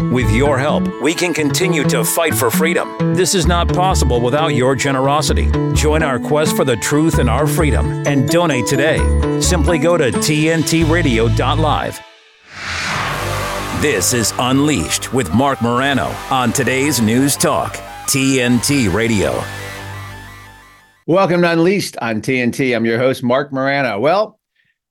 With your help, we can continue to fight for freedom. This is not possible without your generosity. Join our quest for the truth and our freedom and donate today. Simply go to tntradio.live. This is Unleashed with Marc Morano on today's News Talk, TNT Radio. Welcome to Unleashed on TNT. I'm your host, Marc Morano. Well,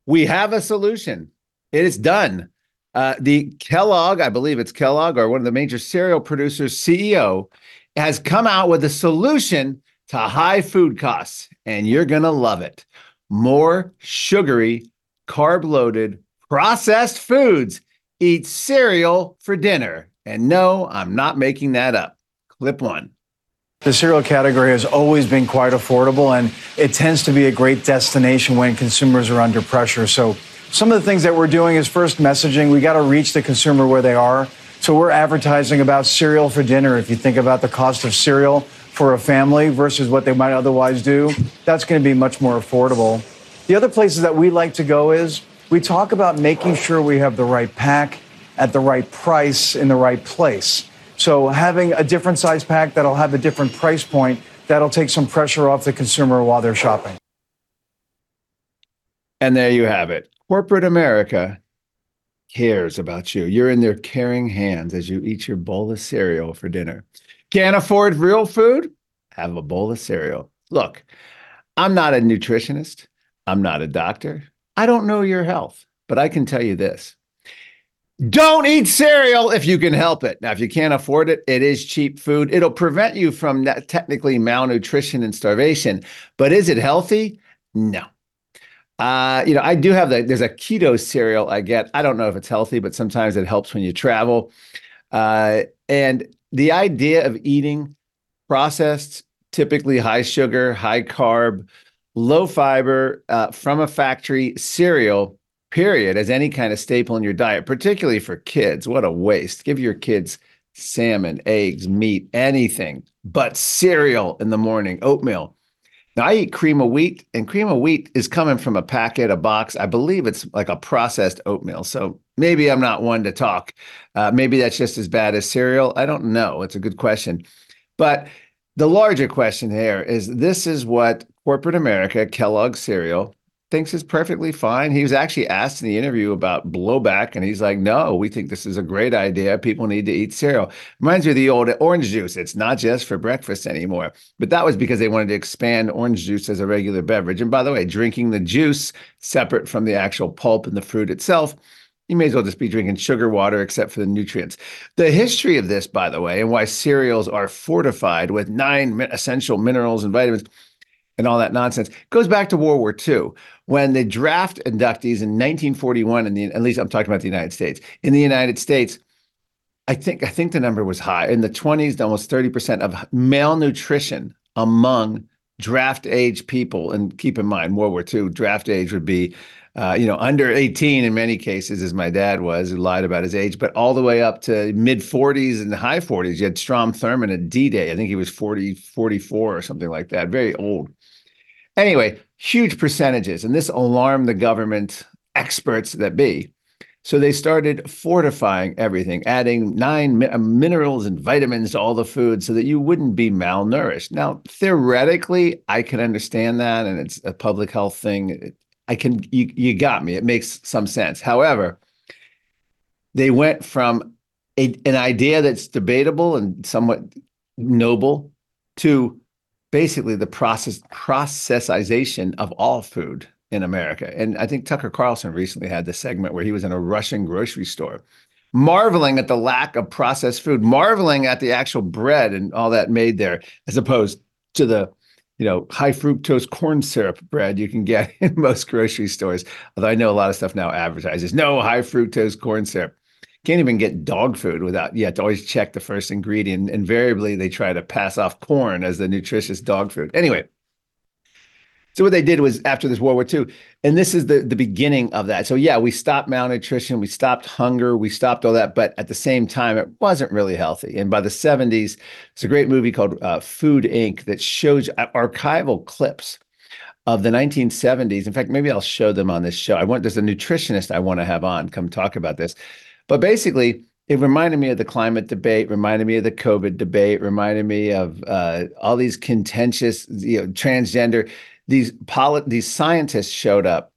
we have a solution. It is done. Uh, the Kellogg, I believe it's Kellogg, or one of the major cereal producers, CEO, has come out with a solution to high food costs, and you're going to love it. More sugary, carb loaded, processed foods. Eat cereal for dinner. And no, I'm not making that up. Clip one. The cereal category has always been quite affordable, and it tends to be a great destination when consumers are under pressure. So, some of the things that we're doing is first messaging. We got to reach the consumer where they are. So, we're advertising about cereal for dinner. If you think about the cost of cereal for a family versus what they might otherwise do, that's going to be much more affordable. The other places that we like to go is we talk about making sure we have the right pack at the right price in the right place. So having a different size pack that'll have a different price point, that'll take some pressure off the consumer while they're shopping. And there you have it. Corporate America cares about you. You're in their caring hands as you eat your bowl of cereal for dinner. Can't afford real food? Have a bowl of cereal. Look, I'm not a nutritionist. I'm not a doctor. I don't know your health, but I can tell you this don't eat cereal if you can help it. Now, if you can't afford it, it is cheap food. It'll prevent you from technically malnutrition and starvation. But is it healthy? No. Uh, you know, I do have the there's a keto cereal I get. I don't know if it's healthy, but sometimes it helps when you travel. Uh, and the idea of eating processed, typically high sugar, high carb, low fiber uh, from a factory cereal period, as any kind of staple in your diet, particularly for kids. What a waste. Give your kids salmon, eggs, meat, anything but cereal in the morning, oatmeal. Now, I eat cream of wheat, and cream of wheat is coming from a packet, a box. I believe it's like a processed oatmeal. So maybe I'm not one to talk. Uh, maybe that's just as bad as cereal. I don't know. It's a good question. But the larger question here is this is what corporate America, Kellogg cereal, thinks is perfectly fine. He was actually asked in the interview about blowback, and he's like, "No, we think this is a great idea. People need to eat cereal." Reminds me of the old orange juice. It's not just for breakfast anymore, but that was because they wanted to expand orange juice as a regular beverage. And by the way, drinking the juice separate from the actual pulp and the fruit itself. You may as well just be drinking sugar water, except for the nutrients. The history of this, by the way, and why cereals are fortified with nine essential minerals and vitamins and all that nonsense. Goes back to World War II when the draft inductees in 1941 in the at least I'm talking about the United States. In the United States I think I think the number was high in the 20s almost 30% of malnutrition among draft age people. And keep in mind World War II draft age would be uh, you know under 18 in many cases as my dad was who lied about his age but all the way up to mid 40s and high 40s you had Strom Thurmond at D-Day. I think he was 40 44 or something like that. Very old Anyway, huge percentages. And this alarmed the government experts that be. So they started fortifying everything, adding nine mi- uh, minerals and vitamins to all the food so that you wouldn't be malnourished. Now, theoretically, I can understand that, and it's a public health thing. I can, you, you got me. It makes some sense. However, they went from a, an idea that's debatable and somewhat noble to basically the process processization of all food in America. And I think Tucker Carlson recently had this segment where he was in a Russian grocery store, marveling at the lack of processed food, marveling at the actual bread and all that made there, as opposed to the you know high fructose corn syrup bread you can get in most grocery stores. Although I know a lot of stuff now advertises no high fructose corn syrup can't even get dog food without you have to always check the first ingredient. Invariably, they try to pass off corn as the nutritious dog food. Anyway, so what they did was after this World War II, and this is the the beginning of that. So yeah, we stopped malnutrition, we stopped hunger, we stopped all that, but at the same time, it wasn't really healthy. And by the 70s, it's a great movie called uh, Food Inc. that shows archival clips of the 1970s. In fact, maybe I'll show them on this show. I want there's a nutritionist I want to have on come talk about this but basically, it reminded me of the climate debate, reminded me of the COVID debate, reminded me of uh, all these contentious, you know, transgender. These polit- these scientists showed up.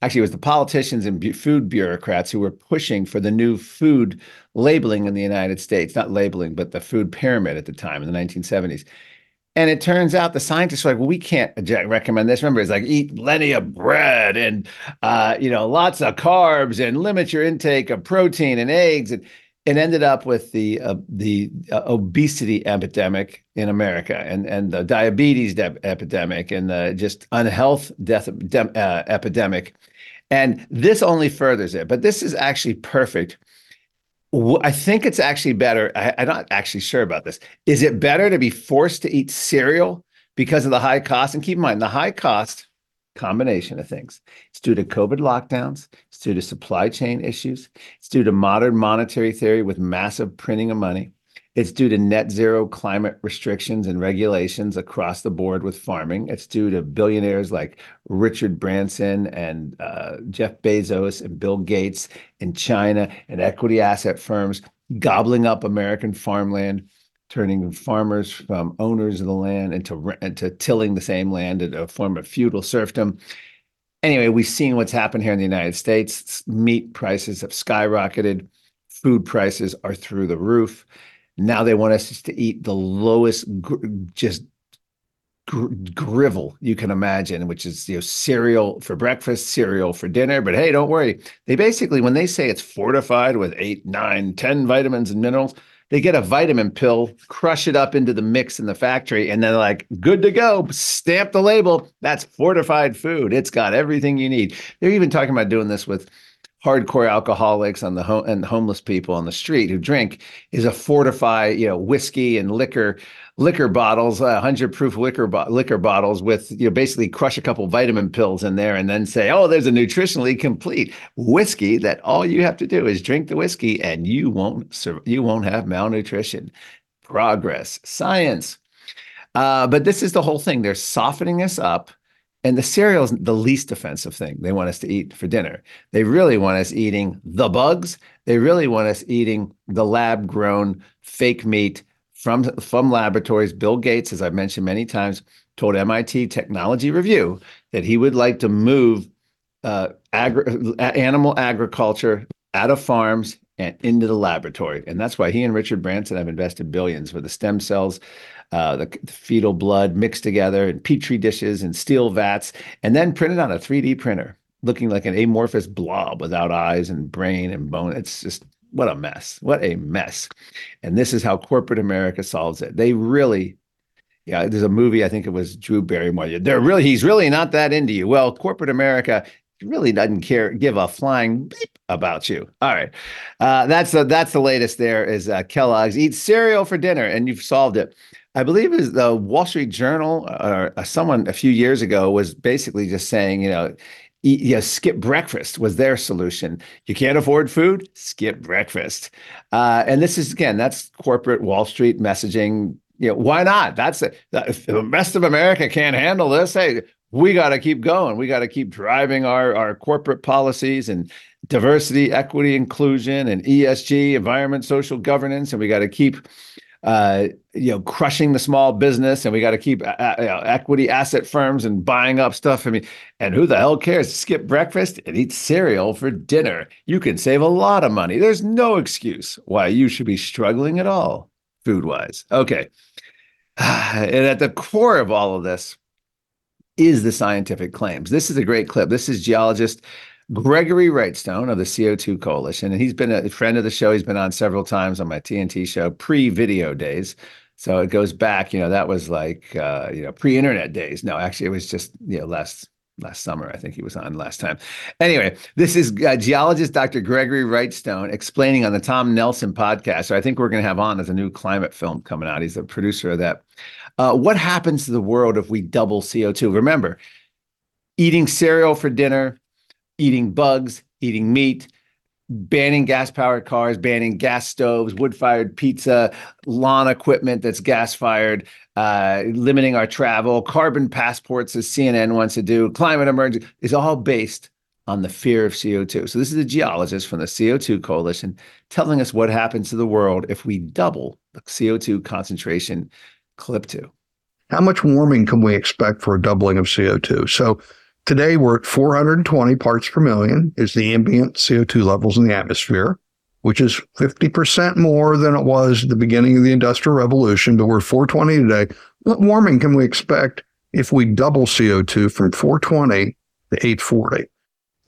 Actually, it was the politicians and bu- food bureaucrats who were pushing for the new food labeling in the United States. Not labeling, but the food pyramid at the time in the 1970s. And it turns out the scientists were like, well, we can't recommend this. Remember, it's like eat plenty of bread and uh, you know lots of carbs and limit your intake of protein and eggs. And it ended up with the uh, the uh, obesity epidemic in America and and the diabetes de- epidemic and the just unhealth death de- uh, epidemic. And this only furthers it. But this is actually perfect I think it's actually better. I, am not actually sure about this. Is it better to be forced to eat cereal because of the high cost? And keep in mind, the high cost combination of things. It's due to COVID lockdowns. It's due to supply chain issues. It's due to modern monetary theory with massive printing of money. It's due to net zero climate restrictions and regulations across the board with farming. It's due to billionaires like Richard Branson and uh, Jeff Bezos and Bill Gates in China and equity asset firms gobbling up American farmland, turning farmers from owners of the land into, into tilling the same land in a form of feudal serfdom. Anyway, we've seen what's happened here in the United States. Meat prices have skyrocketed. Food prices are through the roof. Now they want us to eat the lowest, gr- just gr- grivel you can imagine, which is you know cereal for breakfast, cereal for dinner. But hey, don't worry. They basically, when they say it's fortified with eight, nine, ten vitamins and minerals, they get a vitamin pill, crush it up into the mix in the factory, and then like, good to go. Stamp the label. That's fortified food. It's got everything you need. They're even talking about doing this with hardcore alcoholics on the and homeless people on the street who drink is a fortify you know whiskey and liquor liquor bottles uh, 100 proof liquor bo- liquor bottles with you know basically crush a couple vitamin pills in there and then say oh there's a nutritionally complete whiskey that all you have to do is drink the whiskey and you won't you won't have malnutrition. Progress. Science. Uh, but this is the whole thing. They're softening us up and the cereal is the least offensive thing they want us to eat for dinner. They really want us eating the bugs. They really want us eating the lab grown fake meat from, from laboratories. Bill Gates, as I've mentioned many times, told MIT Technology Review that he would like to move uh, agri- animal agriculture out of farms and into the laboratory. And that's why he and Richard Branson have invested billions for the stem cells uh, the, the, fetal blood mixed together in petri dishes and steel vats, and then printed on a 3D printer, looking like an amorphous blob without eyes and brain and bone. It's just what a mess. What a mess. And this is how corporate America solves it. They really yeah, there's a movie. I think it was Drew Barrymore. They're really, he's really not that into you. Well, corporate America really doesn't care, give a flying beep about you. All right, uh, that's the that's the latest. There is uh, Kellogg's eat cereal for dinner, and you've solved it. I believe is the Wall Street Journal or uh, someone a few years ago was basically just saying, you know, eat, you know, skip breakfast was their solution. You can't afford food, skip breakfast. Uh, and this is again, that's corporate Wall Street messaging. You know, why not? That's it. If the rest of America can't handle this, hey, we got to keep going. We got to keep driving our our corporate policies and diversity, equity, inclusion, and ESG, environment, social governance, and we got to keep uh, you know, crushing the small business, and we got to keep uh, uh, you know, equity asset firms and buying up stuff. I mean, and who the hell cares? Skip breakfast and eat cereal for dinner. You can save a lot of money. There's no excuse why you should be struggling at all, food wise. Okay, and at the core of all of this is the scientific claims. This is a great clip. This is geologist Gregory Wrightstone of the CO2 Coalition, and he's been a friend of the show. He's been on several times on my TNT show pre-video days. So it goes back, you know, that was like uh, you know, pre-internet days. No, actually it was just, you know, last last summer. I think he was on last time. Anyway, this is uh, geologist Dr. Gregory Wrightstone explaining on the Tom Nelson podcast. So I think we're going to have on as a new climate film coming out. He's the producer of that. Uh, what happens to the world if we double CO2? Remember, eating cereal for dinner, eating bugs, eating meat, banning gas powered cars, banning gas stoves, wood fired pizza, lawn equipment that's gas fired, uh, limiting our travel, carbon passports, as CNN wants to do, climate emergency is all based on the fear of CO2. So, this is a geologist from the CO2 Coalition telling us what happens to the world if we double the CO2 concentration clip two. How much warming can we expect for a doubling of CO2? So, today we're at 420 parts per million, is the ambient CO2 levels in the atmosphere, which is 50% more than it was at the beginning of the Industrial Revolution, but we're 420 today. What warming can we expect if we double CO2 from 420 to 840?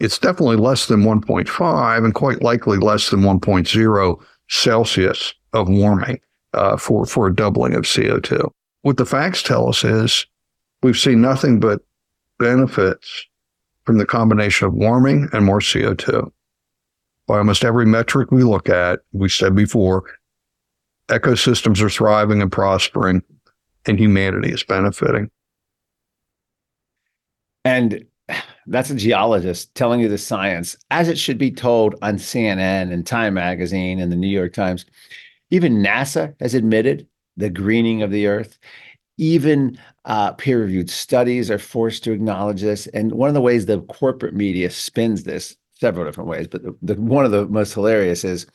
it's definitely less than 1.5 and quite likely less than 1.0 Celsius of warming uh, for, for a doubling of CO2. What the facts tell us is we've seen nothing but benefits from the combination of warming and more CO2. By almost every metric we look at, we said before, ecosystems are thriving and prospering, and humanity is benefiting. And that's a geologist telling you the science as it should be told on CNN and Time Magazine and the New York Times. Even NASA has admitted the greening of the earth. Even uh, peer reviewed studies are forced to acknowledge this. And one of the ways the corporate media spins this, several different ways, but the, the, one of the most hilarious is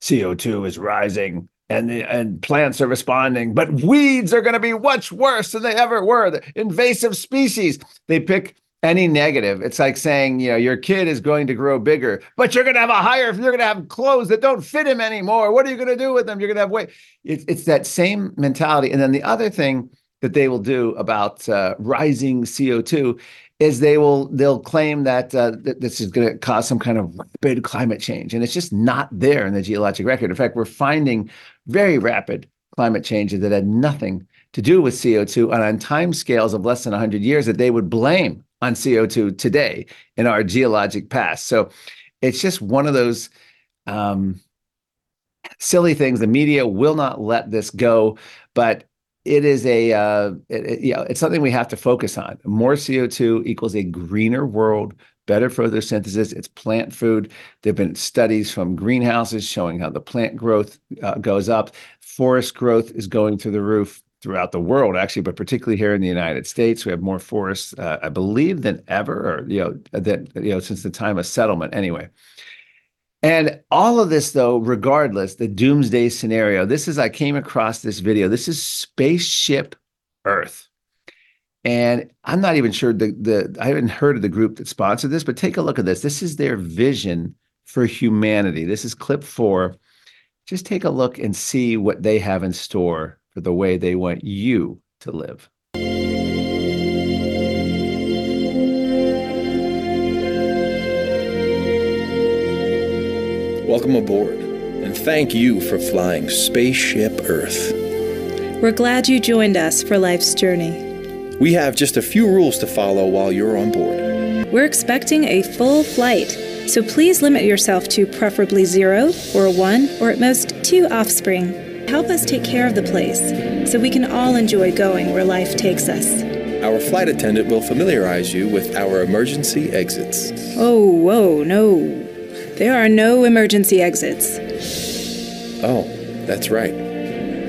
CO2 is rising and the, and plants are responding, but weeds are going to be much worse than they ever were. The invasive species. They pick any negative. It's like saying, you know, your kid is going to grow bigger, but you're going to have a higher, you're going to have clothes that don't fit him anymore. What are you going to do with them? You're going to have weight. It's, it's that same mentality. And then the other thing that they will do about uh, rising CO2 is they will they'll claim that, uh, this is going to cause some kind of rapid climate change, and it's just not there in the geologic record. In fact, we're finding very rapid climate changes that had nothing to do with CO2 and on time scales of less than 100 years that they would blame on CO2 today in our geologic past. So it's just one of those um, silly things. The media will not let this go, but it is a uh, it, it, you know, it's something we have to focus on. More CO2 equals a greener world, better photosynthesis. It's plant food. There have been studies from greenhouses showing how the plant growth uh, goes up. Forest growth is going through the roof throughout the world, actually, but particularly here in the United States, we have more forests, uh, I believe, than ever, or you know, that you know, since the time of settlement, anyway. And all of this, though, regardless, the doomsday scenario. This is I came across this video. This is spaceship Earth, and I'm not even sure the the I haven't heard of the group that sponsored this, but take a look at this. This is their vision for humanity. This is clip four. Just take a look and see what they have in store for the way they want you to live. Welcome aboard, and thank you for flying Spaceship Earth. We're glad you joined us for life's journey. We have just a few rules to follow while you're on board. We're expecting a full flight, so please limit yourself to preferably zero, or one, or at most two offspring. Help us take care of the place so we can all enjoy going where life takes us. Our flight attendant will familiarize you with our emergency exits. Oh, whoa, no. There are no emergency exits. Oh, that's right.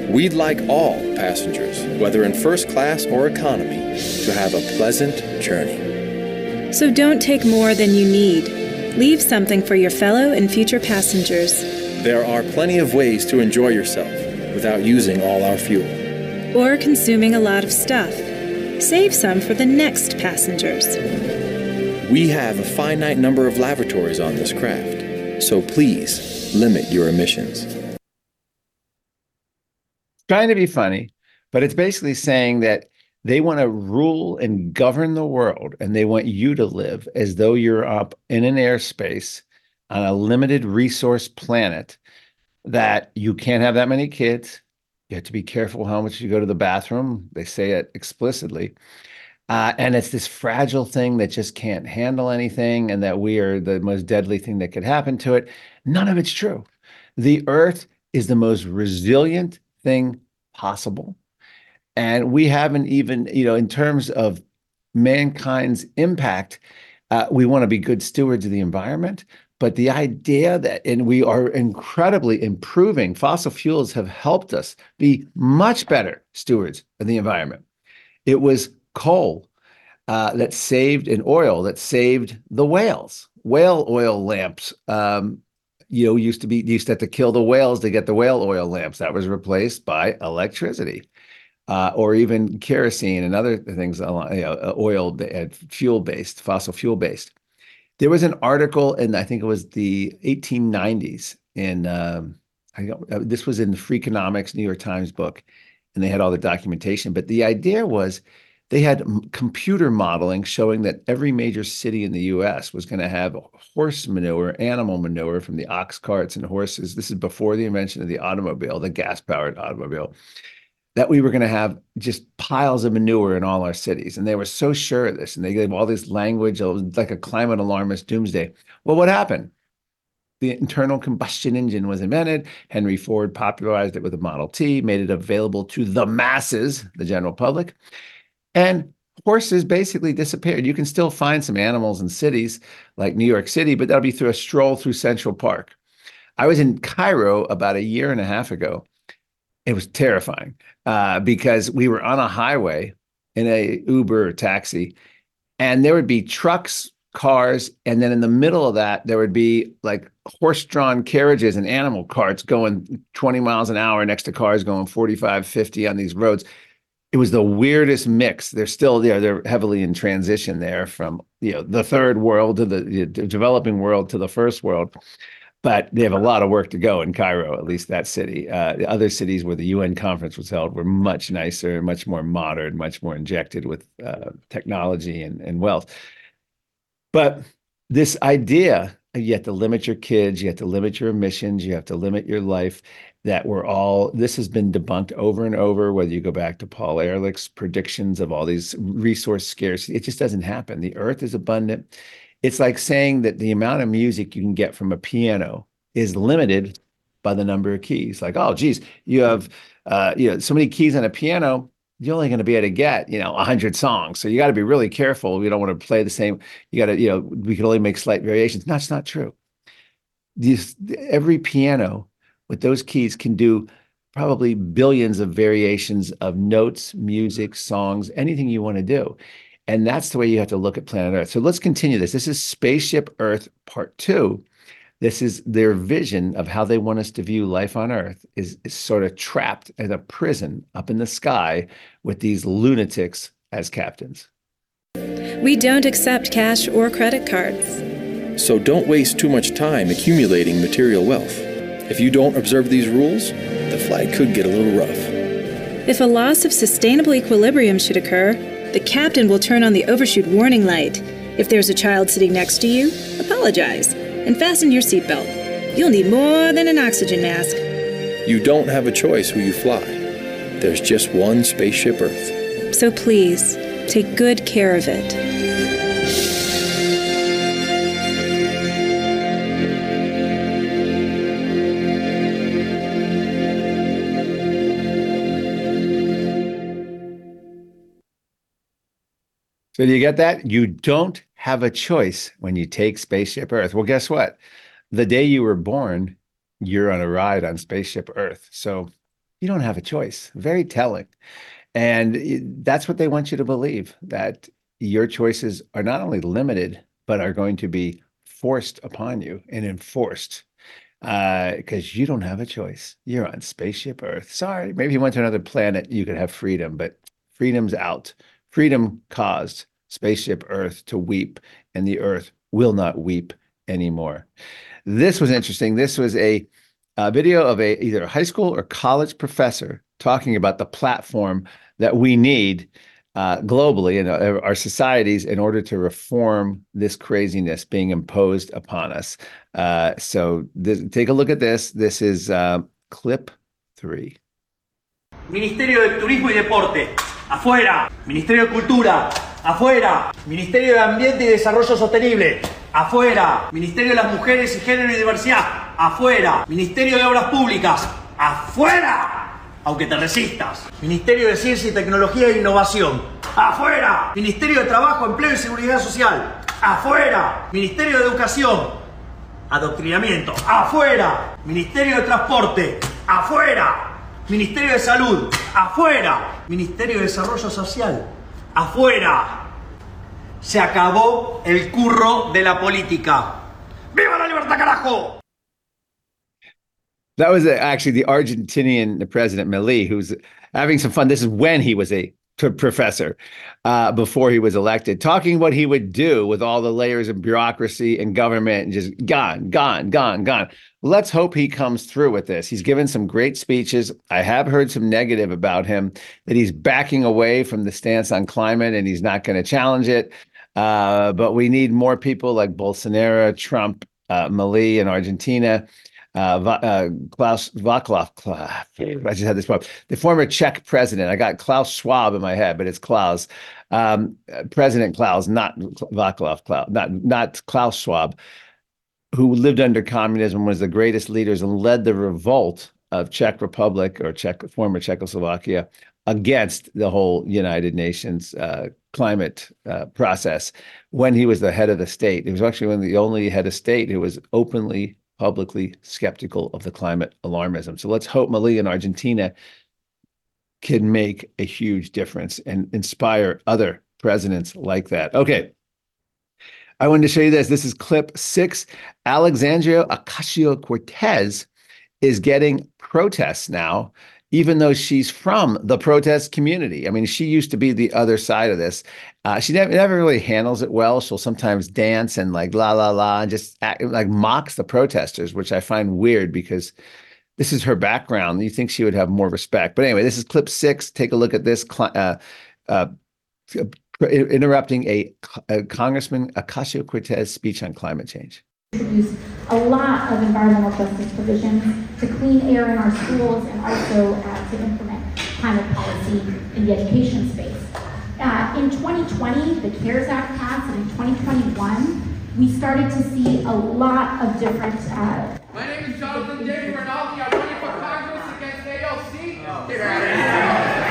We'd like all passengers, whether in first class or economy, to have a pleasant journey. So don't take more than you need. Leave something for your fellow and future passengers. There are plenty of ways to enjoy yourself without using all our fuel. Or consuming a lot of stuff. Save some for the next passengers. We have a finite number of lavatories on this craft, so please limit your emissions. Trying to be funny, but it's basically saying that they want to rule and govern the world, and they want you to live as though you're up in an airspace on a limited resource planet that you can't have that many kids. You have to be careful how much you go to the bathroom. They say it explicitly. Uh, and it's this fragile thing that just can't handle anything, and that we are the most deadly thing that could happen to it. None of it's true. The earth is the most resilient thing possible. And we haven't even, you know, in terms of mankind's impact, uh, we want to be good stewards of the environment, but the idea that, and we are incredibly improving, fossil fuels have helped us be much better stewards of the environment. It was coal uh, that saved and oil that saved the whales. Whale oil lamps, um, you know, used to be used to have to kill the whales to get the whale oil lamps. That was replaced by electricity. Uh, or even kerosene and other things, you know, oil, fuel based, fossil fuel based. There was an article, and I think it was the 1890s. In um, I, uh, this was in the Freakonomics New York Times book, and they had all the documentation. But the idea was they had computer modeling showing that every major city in the US was going to have horse manure, animal manure from the ox carts and horses. This is before the invention of the automobile, the gas powered automobile, that we were going to have just piles of manure in all our cities. And they were so sure of this. And they gave all this language, like a climate alarmist doomsday. Well, what happened? The internal combustion engine was invented. Henry Ford popularized it with the Model T, made it available to the masses, the general public. And horses basically disappeared. You can still find some animals in cities like New York City, but that'll be through a stroll through Central Park. I was in Cairo about a year and a half ago. It was terrifying uh, because we were on a highway in a Uber or taxi, and there would be trucks, cars, and then in the middle of that, there would be like horse-drawn carriages and animal carts going 20 miles an hour next to cars going 45, 50 on these roads it was the weirdest mix. They're still there. They're heavily in transition there from you know the third world to the, the developing world to the first world. But they have a lot of work to go in Cairo, at least that city. Uh, the other cities where the UN conference was held were much nicer, much more modern, much more injected with uh, technology and, and wealth. But this idea you have to limit your kids, you have to limit your emissions, you have to limit your life that we're all this has been debunked over and over whether you go back to paul ehrlich's predictions of all these resource scarcity it just doesn't happen the earth is abundant it's like saying that the amount of music you can get from a piano is limited by the number of keys. Like oh geez you have uh, you know so many keys on a piano you're only going to be able to get you know 100 songs. So you got to be really careful. We don't want to play the same you got to you know we can only make slight variations. That's not true. These every piano with those keys can do probably billions of variations of notes, music, songs, anything you want to do. And that's the way you have to look at planet Earth. So let's continue this. This is Spaceship Earth Part Two. This is their vision of how they want us to view life on Earth is, is sort of trapped in a prison up in the sky with these lunatics as captains. We don't accept cash or credit cards. So don't waste too much time accumulating material wealth. If you don't observe these rules, the flight could get a little rough. If a loss of sustainable equilibrium should occur, the captain will turn on the overshoot warning light. If there's a child sitting next to you, apologize and fasten your seatbelt. You'll need more than an oxygen mask. You don't have a choice who you fly. There's just one spaceship Earth. So please, take good care of it. So do you get that? You don't have a choice when you take Spaceship Earth. Well, guess what? The day you were born, you're on a ride on Spaceship Earth. So you don't have a choice. Very telling. And that's what they want you to believe that your choices are not only limited, but are going to be forced upon you and enforced because uh, you don't have a choice. You're on Spaceship Earth. Sorry, maybe you went to another planet, you could have freedom, but freedom's out. Freedom caused spaceship Earth to weep, and the Earth will not weep anymore. This was interesting. This was a, a video of a either a high school or college professor talking about the platform that we need uh, globally in uh, our societies in order to reform this craziness being imposed upon us. Uh, so take a look at this. This is uh, clip three. Ministerio de Turismo y Deporte. Afuera. Ministerio de Cultura, afuera. Ministerio de Ambiente y Desarrollo Sostenible, afuera. Ministerio de las Mujeres y Género y Diversidad, afuera. Ministerio de Obras Públicas, afuera. Aunque te resistas. Ministerio de Ciencia y Tecnología e Innovación, afuera. Ministerio de Trabajo, Empleo y Seguridad Social, afuera. Ministerio de Educación, Adoctrinamiento, afuera. Ministerio de Transporte, afuera. Ministerio de Salud, afuera. Ministerio de Desarrollo Social, afuera. Se acabó el curro de la política. ¡Viva la libertad, carajo! That was uh, actually the Argentinian president, Milei, who's having some fun. This is when he was a professor uh, before he was elected, talking what he would do with all the layers of bureaucracy and government and just gone, gone, gone, gone. Let's hope he comes through with this. He's given some great speeches. I have heard some negative about him that he's backing away from the stance on climate and he's not going to challenge it. Uh, but we need more people like Bolsonaro, Trump, uh, Milei in Argentina uh, uh, Klaus Vaclav. I just had this problem. The former Czech president. I got Klaus Schwab in my head, but it's Klaus. Um, president Klaus, not Vaclav Klaus, not not Klaus Schwab, who lived under communism, was the greatest leaders and led the revolt of Czech Republic or Czech former Czechoslovakia against the whole United Nations uh, climate uh, process when he was the head of the state. He was actually one of the only head of state who was openly publicly skeptical of the climate alarmism. So let's hope Milei in Argentina can make a huge difference and inspire other presidents like that. Okay. I wanted to show you this. This is clip six. Alexandria Ocasio Cortez is getting protests now even though she's from the protest community. I mean, she used to be the other side of this. Uh, she never, never really handles it well. She'll sometimes dance and like la la la and just act, like mocks the protesters, which I find weird because this is her background. You think she would have more respect. But anyway, this is clip six. Take a look at this. Uh, uh, interrupting a, a Congressman Ocasio Cortez speech on climate change introduce a lot of environmental justice provisions to clean air in our schools and also uh, to implement climate policy in the education space. Uh, in 2020, the CARES Act passed, and in 2021, we started to see a lot of different. Uh, My name is Jonathan David Rinaldi. I'm running for Congress against AOC. Get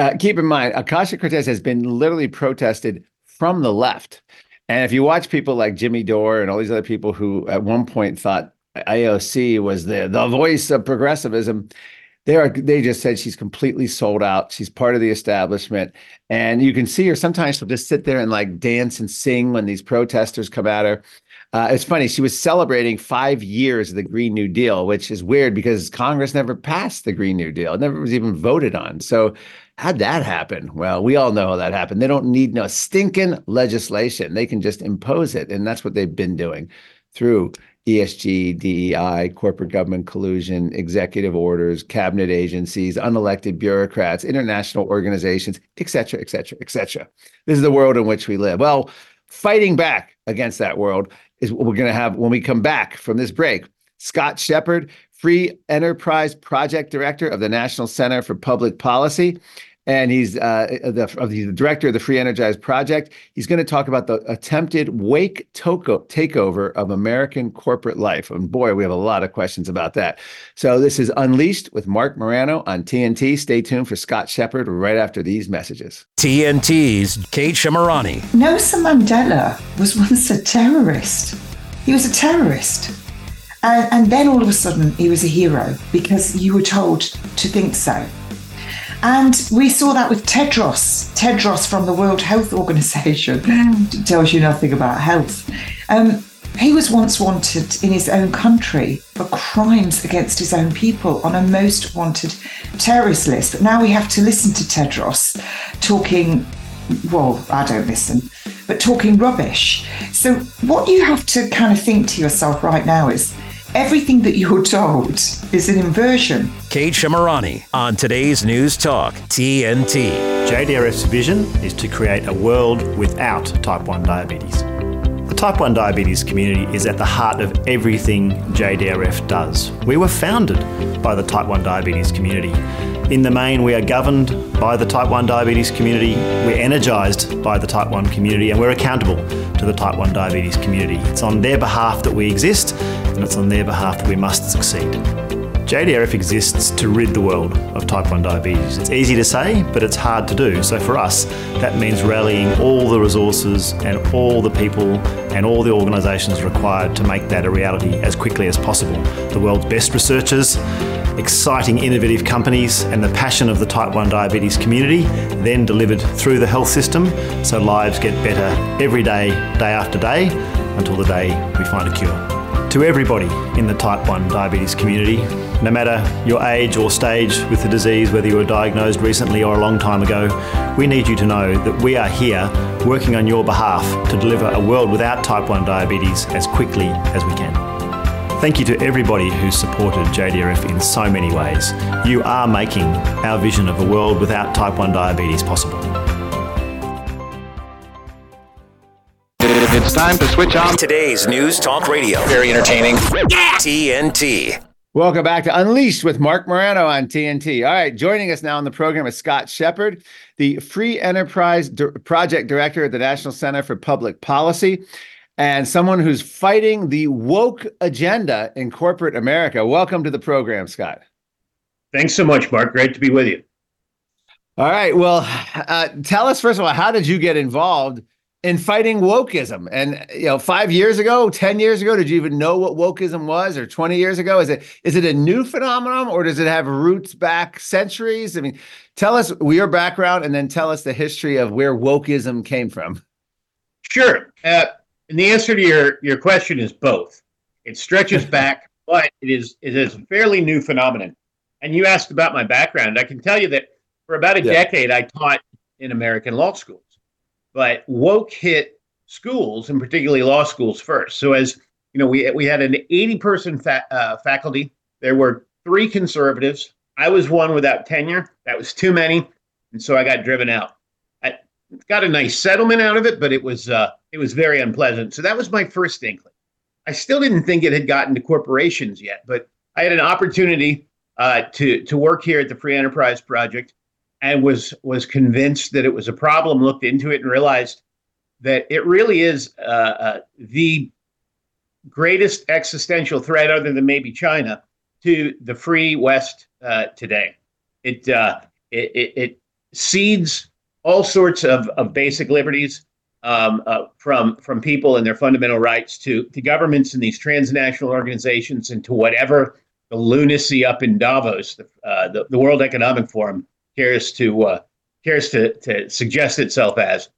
uh, keep in mind, Ocasio Cortez has been literally protested from the left. And if you watch people like Jimmy Dore and all these other people who at one point thought AOC was the, the voice of progressivism, they are they just said she's completely sold out. She's part of the establishment. And you can see her sometimes she'll just sit there and like dance and sing when these protesters come at her. Uh, it's funny. She was celebrating five years of the Green New Deal, which is weird because Congress never passed the Green New Deal. It never was even voted on. So How'd that happen? Well, we all know how that happened. They don't need no stinking legislation. They can just impose it. And that's what they've been doing through ESG, DEI, corporate government collusion, executive orders, cabinet agencies, unelected bureaucrats, international organizations, et cetera, et cetera, et cetera. This is the world in which we live. Well, fighting back against that world is what we're going to have when we come back from this break. Scott Shepard, Free Enterprise Project Director of the National Center for Public Policy and he's uh, the, the director of the Free Enterprise Project. He's going to talk about the attempted Wake toko- takeover of American corporate life. And boy, we have a lot of questions about that. So this is Unleashed with Marc Morano on TNT. Stay tuned for Scott Shepard right after these messages. TNT's Kate Shemirani. Nelson Mandela was once a terrorist. He was a terrorist. And, and then all of a sudden, he was a hero because you were told to think so. And we saw that with Tedros, Tedros from the World Health Organization, tells you nothing about health. Um, he was once wanted in his own country for crimes against his own people on a most wanted terrorist list. But now we have to listen to Tedros talking, well, I don't listen, but talking rubbish. So, what you have to kind of think to yourself right now is everything that you're told is an inversion. Kate Shemirani on today's News Talk TNT. JDRF's vision is to create a world without type 1 diabetes. The type 1 diabetes community is at the heart of everything JDRF does. We were founded by the type 1 diabetes community. In the main, we are governed by the type 1 diabetes community, we're energised by the type 1 community, and we're accountable to the type 1 diabetes community. It's on their behalf that we exist, and it's on their behalf that we must succeed. JDRF exists to rid the world of type 1 diabetes. It's easy to say, but it's hard to do. So for us, that means rallying all the resources and all the people and all the organisations required to make that a reality as quickly as possible. The world's best researchers, exciting innovative companies, and the passion of the type 1 diabetes community, then delivered through the health system so lives get better every day, day after day, until the day we find a cure. To everybody in the type 1 diabetes community, no matter your age or stage with the disease, whether you were diagnosed recently or a long time ago, we need you to know that we are here working on your behalf to deliver a world without type 1 diabetes as quickly as we can. Thank you to everybody who's supported JDRF in so many ways. You are making our vision of a world without type 1 diabetes possible. It's time to switch on today's News Talk Radio. Very entertaining. TNT. Welcome back to Unleashed with Marc Morano on TNT. All right, joining us now on the program is Scott Shepard, the Free Enterprise D- Project Director at the National Center for Public Policy, and someone who's fighting the woke agenda in corporate America. Welcome to the program, Scott. Thanks so much, Marc. Great to be with you. All right. Well, uh, tell us first of all, how did you get involved in fighting wokeism. And you know, five years ago, ten years ago, did you even know what wokeism was, or twenty years ago? Is it is it a new phenomenon, or does it have roots back centuries? I mean, tell us your background, and then tell us the history of where wokeism came from. Sure. Uh, and the answer to your your question is both. It stretches back, but it is it is a fairly new phenomenon. And you asked about my background. I can tell you that for about a yeah. decade, I taught in American law schools but woke hit schools and particularly law schools first. So as you know, we we had an 80 person fa- uh, faculty. There were three conservatives. I was one without tenure. That was too many, and so I got driven out. Got a nice settlement out of it, but it was uh, it was very unpleasant. So that was my first inkling. I still didn't think it had gotten to corporations yet, but I had an opportunity uh, to to work here at the Free Enterprise Project and was was convinced that it was a problem. Looked into it and realized that it really is uh, uh, the greatest existential threat, other than maybe China, to the free West uh, today. It, uh, it, it it cedes all sorts of, of basic liberties um, uh, from from people and their fundamental rights to to governments and these transnational organizations and to whatever the lunacy up in Davos, the, uh, the, the World Economic Forum, cares to uh, cares to to suggest itself as.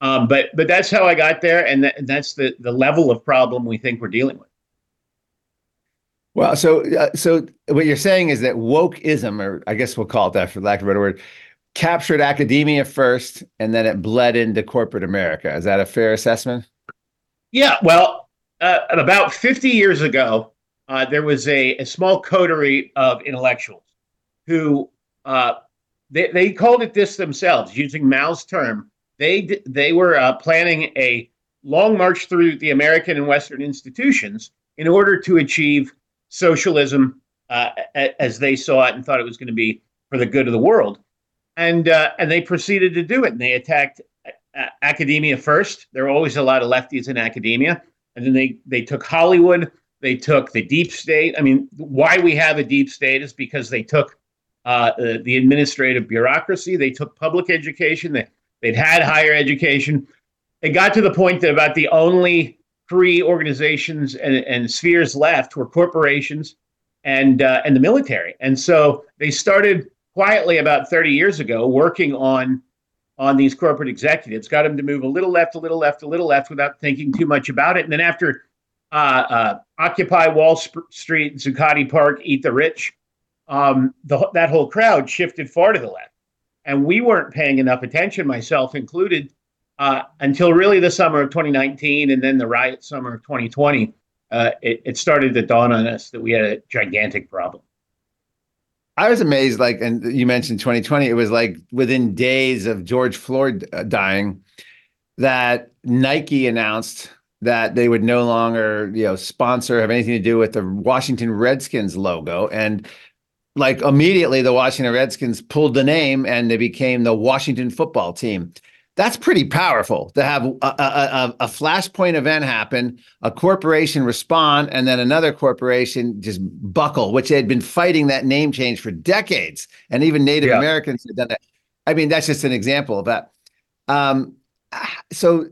Um, but but that's how I got there, and th- that's the the level of problem we think we're dealing with. Well, so uh, so what you're saying is that wokeism, or I guess we'll call it that for lack of a better word, captured academia first, and then it bled into corporate America. Is that a fair assessment? Yeah. Well, uh, about 50 years ago, uh, there was a, a small coterie of intellectuals who uh, they, they called it this themselves, using Mao's term. They they were uh, planning a long march through the American and Western institutions in order to achieve socialism uh, as they saw it and thought it was going to be for the good of the world. And uh, and they proceeded to do it. And they attacked uh, academia first. There were always a lot of lefties in academia, and then they they took Hollywood. They took the deep state. I mean, why we have a deep state is because they took uh, the administrative bureaucracy. They took public education. They, they'd had higher education. It got to the point that about the only free organizations and, and spheres left were corporations and uh, and the military. And so they started quietly about 30 years ago working on on these corporate executives, got them to move a little left, a little left, a little left without thinking too much about it. And then after uh, uh, Occupy Wall Street, Zuccotti Park, Eat the Rich, um, the, that whole crowd shifted far to the left. And we weren't paying enough attention, myself included, uh, until really the summer of 2019 and then the riot summer of 2020. uh, it, it started to dawn on us that we had a gigantic problem. I was amazed, like, and you mentioned 2020. It was like within days of George Floyd uh, dying, that Nike announced that they would no longer, you know, sponsor have anything to do with the Washington Redskins logo, and like immediately the Washington Redskins pulled the name and they became the Washington Football Team that's pretty powerful to have a, a, a, flashpoint event happen, a corporation respond, and then another corporation just buckle, which they had been fighting that name change for decades. And even Native yeah. Americans had done that. I mean, that's just an example of that. Um, so,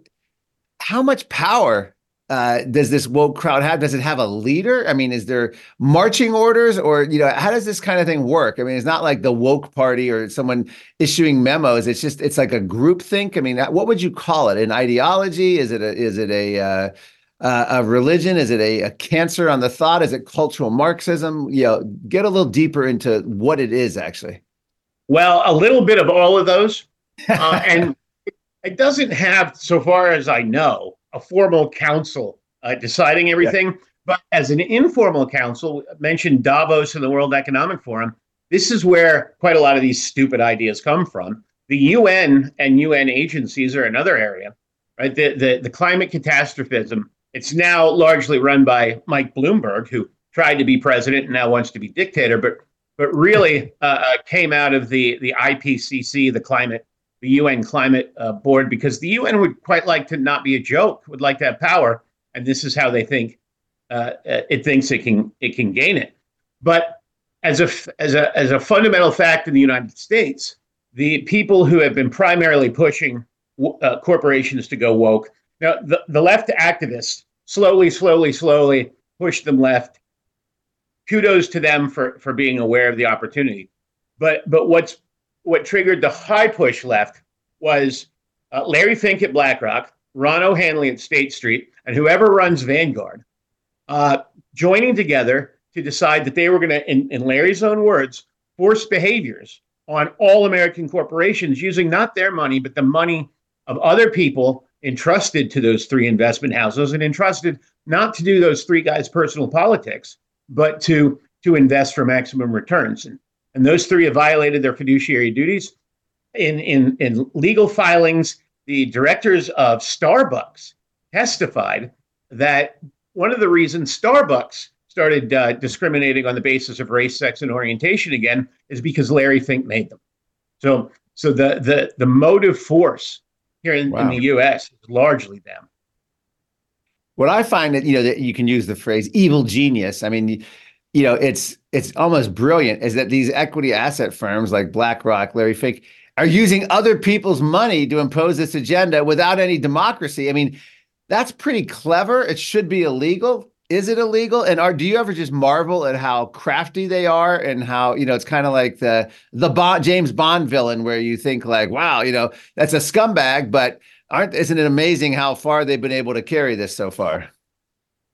how much power uh, does this woke crowd have? Does it have a leader? I mean, is there marching orders, or you know, how does this kind of thing work? I mean, it's not like the woke party or someone issuing memos. It's just it's like a group think. I mean, what would you call it? An ideology? Is it a is it a uh, uh, a religion? Is it a, a cancer on the thought? Is it cultural Marxism? You know, get a little deeper into what it is actually. Well, a little bit of all of those, uh, and it doesn't have, so far as I know, a formal council uh, deciding everything. Yeah. But as an informal council, mentioned Davos and the World Economic Forum, this is where quite a lot of these stupid ideas come from. The UN and UN agencies are another area, right? The, the, the climate catastrophism, it's now largely run by Mike Bloomberg, who tried to be president and now wants to be dictator, but but really uh, uh came out of the the IPCC, the climate the UN Climate uh, Board because the UN would quite like to not be a joke, would like to have power, and this is how they think uh, uh it thinks it can it can gain it. But as a as a as a fundamental fact in the United States, the people who have been primarily pushing uh, corporations to go woke now the, the left activists slowly, slowly, slowly push them left. Kudos to them for for being aware of the opportunity. But but what's what triggered the high push left was uh, Larry Fink at BlackRock, Ron O'Hanley at State Street, and whoever runs Vanguard uh, joining together to decide that they were going to, in, in Larry's own words, force behaviors on all American corporations using not their money, but the money of other people entrusted to those three investment houses and entrusted not to do those three guys' personal politics, but to to invest for maximum returns. And and those three have violated their fiduciary duties. In, in, in legal filings, the directors of Starbucks testified that one of the reasons Starbucks started uh, discriminating on the basis of race, sex, and orientation again is because Larry Fink made them. So, so the the the motive force here in, wow. in the U.S. is largely them. What I find that you know that you can use the phrase "evil genius." I mean, you know, it's it's almost brilliant is that these equity asset firms like BlackRock, Larry Fink, are using other people's money to impose this agenda without any democracy. I mean, that's pretty clever. It should be illegal. Is it illegal? And are do you ever just marvel at how crafty they are and how you know it's kind of like the the James Bond villain where you think like, wow, you know, that's a scumbag, but aren't isn't it amazing how far they've been able to carry this so far?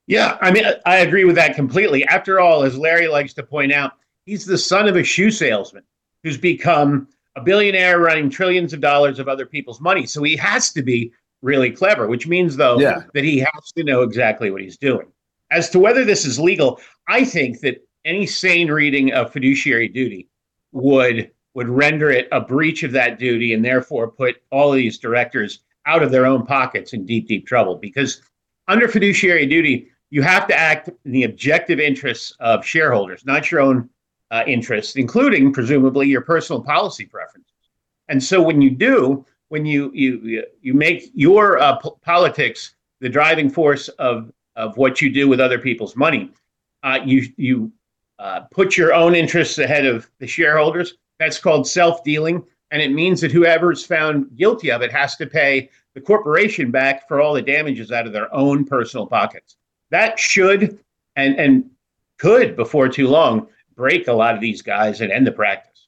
Yeah, I mean, I agree with that completely. After all, as Larry likes to point out, he's the son of a shoe salesman who's become a billionaire running trillions of dollars of other people's money. So he has to be really clever, which means, though, yeah. that he has to know exactly what he's doing. As to whether this is legal, I think that any sane reading of fiduciary duty would would render it a breach of that duty and therefore put all of these directors out of their own pockets in deep, deep trouble. Because under fiduciary duty, you have to act in the objective interests of shareholders, not your own uh, interests, including presumably your personal policy preferences. And so when you do, when you you you make your uh, p- politics the driving force of of what you do with other people's money, uh, you you uh, put your own interests ahead of the shareholders. That's called self dealing, and it means that whoever is found guilty of it has to pay the corporation back for all the damages out of their own personal pockets that should and and could before too long break a lot of these guys and end the practice.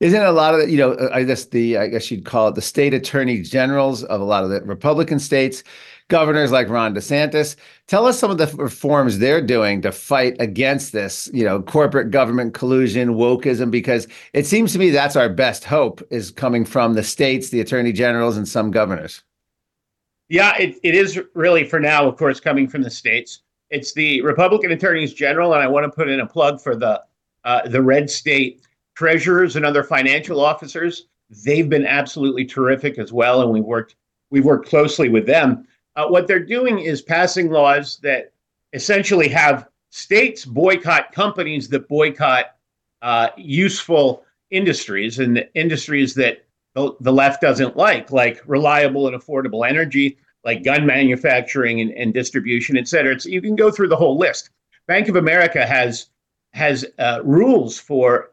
Isn't a lot of the, you know, I guess the, I guess you'd call it the state attorney generals of a lot of the Republican states, governors like Ron DeSantis. Tell us some of the reforms they're doing to fight against this, you know, corporate government collusion, wokeism, because it seems to me that's our best hope is coming from the states, the attorney generals, and some governors. Yeah, it, it is really for now, of course, coming from the states. it's the Republican attorneys general, and I want to put in a plug for the uh, the red state treasurers and other financial officers. They've been absolutely terrific as well, and we worked we've worked closely with them. Uh, what they're doing is passing laws that essentially have states boycott companies that boycott uh, useful industries and the industries that the, left doesn't like, like reliable and affordable energy, like gun manufacturing and, and distribution, et cetera. you can go through the whole list. Bank of America has has uh, rules for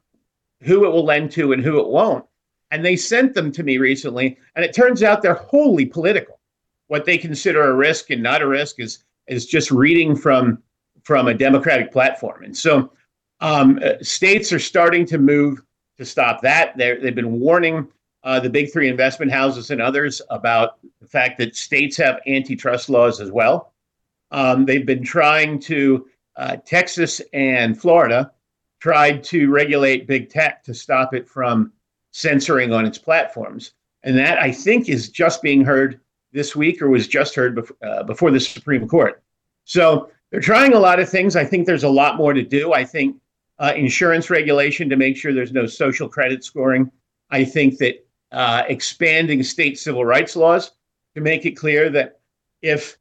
who it will lend to and who it won't. And they sent them to me recently, and it turns out they're wholly political. What they consider a risk and not a risk is is just reading from from a democratic platform. And so um, uh, states are starting to move to stop that. they have been warning uh, the big three investment houses and others about the fact that states have antitrust laws as well. Um, they've been trying to, uh, Texas and Florida tried to regulate big tech to stop it from censoring on its platforms. And that, I think, is just being heard this week or was just heard bef- uh, before the Supreme Court. So they're trying a lot of things. I think there's a lot more to do. I think uh, insurance regulation to make sure there's no social credit scoring. I think that uh, expanding state civil rights laws to make it clear that if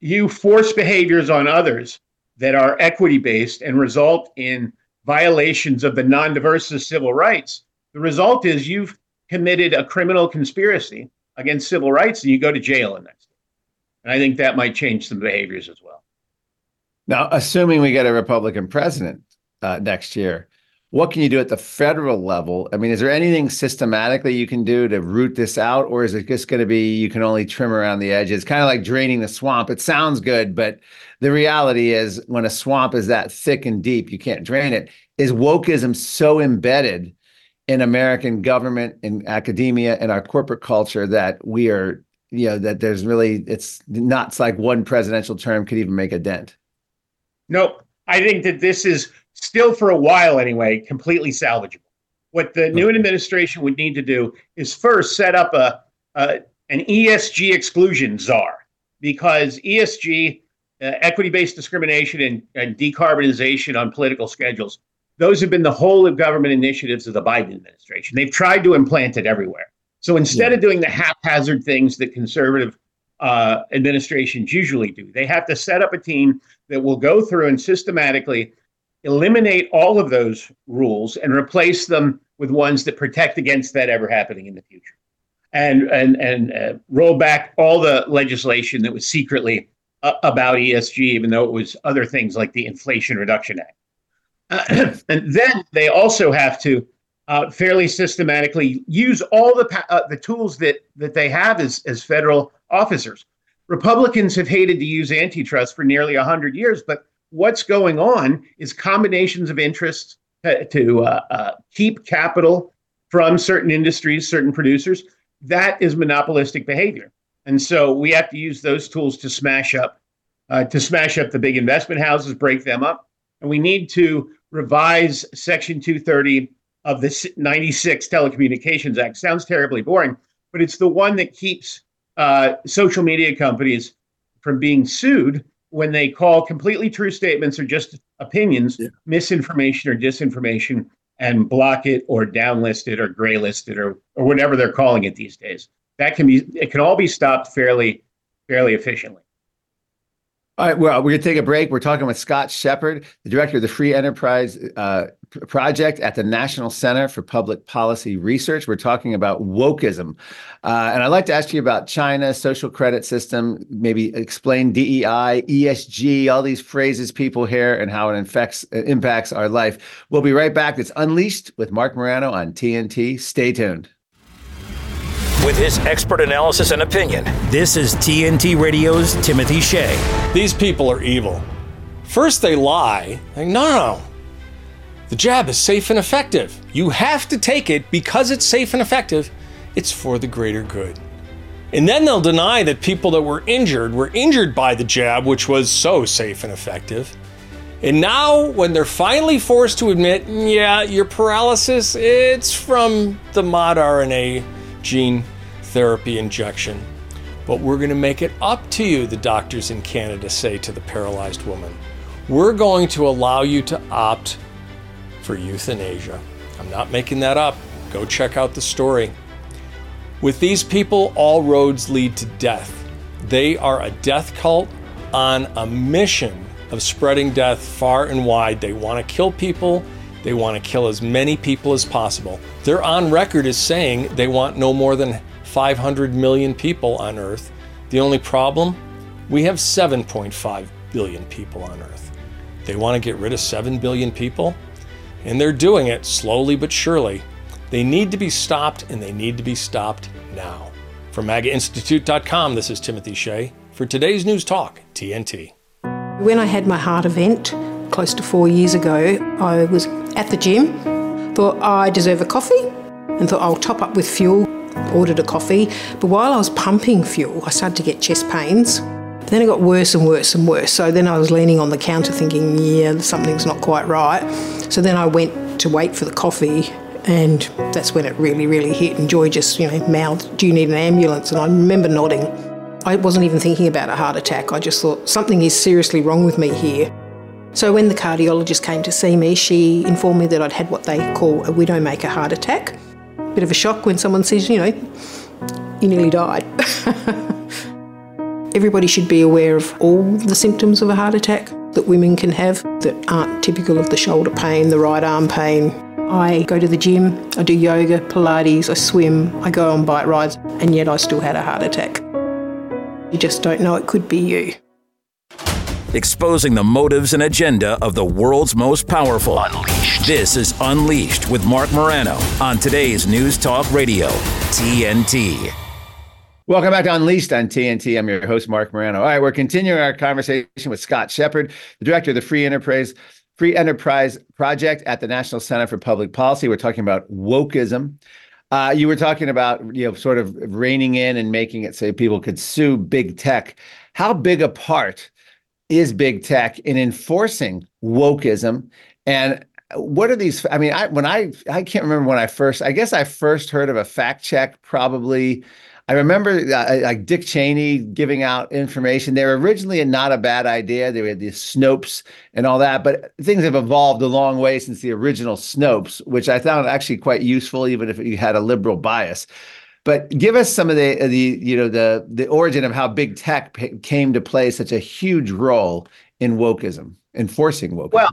you force behaviors on others that are equity based and result in violations of the non diverse civil rights, the result is you've committed a criminal conspiracy against civil rights and you go to jail in that state. And I think that might change some behaviors as well. Now, assuming we get a Republican president uh, next year, what can you do at the federal level? I mean, is there anything systematically you can do to root this out, or is it just going to be you can only trim around the edges? Kind of like draining the swamp. It sounds good, but the reality is when a swamp is that thick and deep, you can't drain it. Is wokeism so embedded in American government, in academia, and our corporate culture that we are, you know, that there's really it's not it's like one presidential term could even make a dent. Nope. I think that this is still, for a while anyway, completely salvageable. What the new administration would need to do is first set up a, a an ESG exclusion czar, because ESG, uh, equity-based discrimination and, and decarbonization on political schedules, those have been the whole of government initiatives of the Biden administration. They've tried to implant it everywhere. So instead yeah. of doing the haphazard things that conservative uh, administrations usually do. They have to set up a team that will go through and systematically eliminate all of those rules and replace them with ones that protect against that ever happening in the future, and and and uh, roll back all the legislation that was secretly uh, about ESG, even though it was other things like the Inflation Reduction Act. Uh, and then they also have to uh, fairly systematically use all the uh, the tools that that they have as as federal officers. Republicans have hated to use antitrust for nearly 100 years, but what's going on is combinations of interests to, uh, uh, keep capital from certain industries, certain producers. That is monopolistic behavior. And so we have to use those tools to smash up uh, to smash up the big investment houses, break them up. And we need to revise Section 230 of the 96 Telecommunications Act. Sounds terribly boring, but it's the one that keeps uh, social media companies from being sued when they call completely true statements or just opinions yeah. misinformation or disinformation and block it or downlist it or graylist it or, or whatever they're calling it these days. That can be it can all be stopped fairly fairly efficiently. All right, well, we're going to take a break. We're talking with Scott Shepard, the director of the Free Enterprise uh, Project at the National Center for Public Policy Research. We're talking about wokeism. Uh, and I'd like to ask you about China, social credit system, maybe explain DEI, ESG, all these phrases people hear and how it infects, impacts our life. We'll be right back. It's Unleashed with Marc Morano on TNT. Stay tuned. With his expert analysis and opinion, this is TNT Radio's Timothy Shea. These people are evil. First, they lie. Like, no, no, the jab is safe and effective. You have to take it because it's safe and effective. It's for the greater good. And then they'll deny that people that were injured were injured by the jab, which was so safe and effective. And now, when they're finally forced to admit, yeah, your paralysis, it's from the mod RNA gene therapy injection. but we're going to make it up to you, the doctors in Canada say to the paralyzed woman. We're going to allow you to opt for euthanasia. I'm not making that up. Go check out the story. With these people, all roads lead to death. They are a death cult on a mission of spreading death far and wide. They want to kill people. They want to kill as many people as possible. They're on record as saying they want no more than 500 million people on Earth. The only problem? We have 7.5 billion people on Earth. They want to get rid of 7 billion people? And they're doing it slowly but surely. They need to be stopped, and they need to be stopped now. From MAGAInstitute.com, this is Timothy Shea for today's News Talk, TNT. When I had my heart event close to four years ago, I was at the gym, thought I deserve a coffee, and thought I'll top up with fuel, ordered a coffee. But while I was pumping fuel, I started to get chest pains. Then it got worse and worse and worse. So then I was leaning on the counter thinking, yeah, something's not quite right. So then I went to wait for the coffee and that's when it really, really hit. And Joy just, you know, mouthed, Do you need an ambulance? And I remember nodding. I wasn't even thinking about a heart attack. I just thought something is seriously wrong with me here. So when the cardiologist came to see me, she informed me that I'd had what they call a widowmaker heart attack. Bit of a shock when someone says, you know, you nearly died. Everybody should be aware of all the symptoms of a heart attack that women can have that aren't typical of the shoulder pain, the right arm pain, I go to the gym, I do yoga, Pilates, I swim, I go on bike rides, and yet I still had a heart attack. You just don't know it could be you. Exposing the motives and agenda of the world's most powerful. Unleashed. This is Unleashed with Marc Morano on today's News Talk Radio, TNT. Welcome back to Unleashed on TNT. I'm your host, Marc Morano. All right, we're continuing our conversation with Scott Shepard, the director of the Free Enterprise Free Enterprise Project at the National Center for Public Policy. We're talking about wokeism. Uh, you were talking about you know sort of reining in and making it so people could sue big tech. How big a part is big tech in enforcing wokeism? And what are these? I mean, I when I I can't remember when I first. I guess I first heard of a fact check probably I remember uh, like Dick Cheney giving out information. They were originally not a bad idea. They had these Snopes and all that, but things have evolved a long way since the original Snopes, which I found actually quite useful, even if you had a liberal bias. But give us some of the the you know the the origin of how big tech p- came to play such a huge role in wokeism, enforcing wokeism. Well,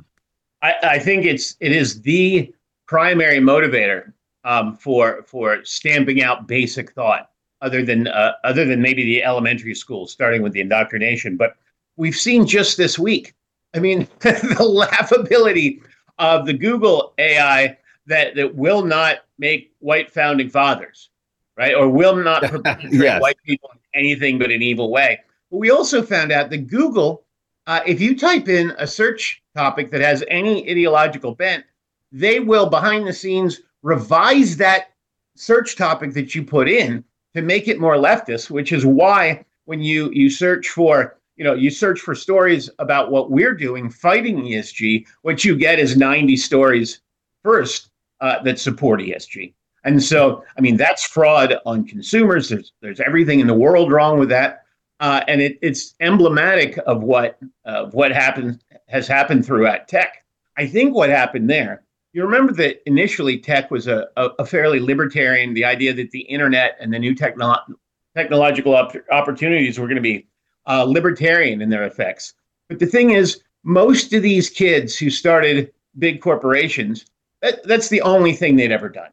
I, I think it's it is the primary motivator um, for for stamping out basic thought other than uh, other than maybe the elementary school, starting with the indoctrination. But we've seen just this week. I mean, the laughability of the Google AI that that will not make white founding fathers, right, or will not yes. white people in anything but an evil way. But we also found out that Google, uh, if you type in a search topic that has any ideological bent, they will behind the scenes revise that search topic that you put in to make it more leftist, which is why when you you search for you know you search for stories about what we're doing fighting ESG, what you get is 90 stories first uh, that support ESG. And so, I mean, that's fraud on consumers. There's there's everything in the world wrong with that, uh, and it, it's emblematic of what of what happened has happened throughout tech. I think what happened there you remember that initially tech was a, a, a, fairly libertarian, the idea that the internet and the new techno- technological op- opportunities were going to be uh, libertarian in their effects. But the thing is, most of these kids who started big corporations, that, that's the only thing they'd ever done,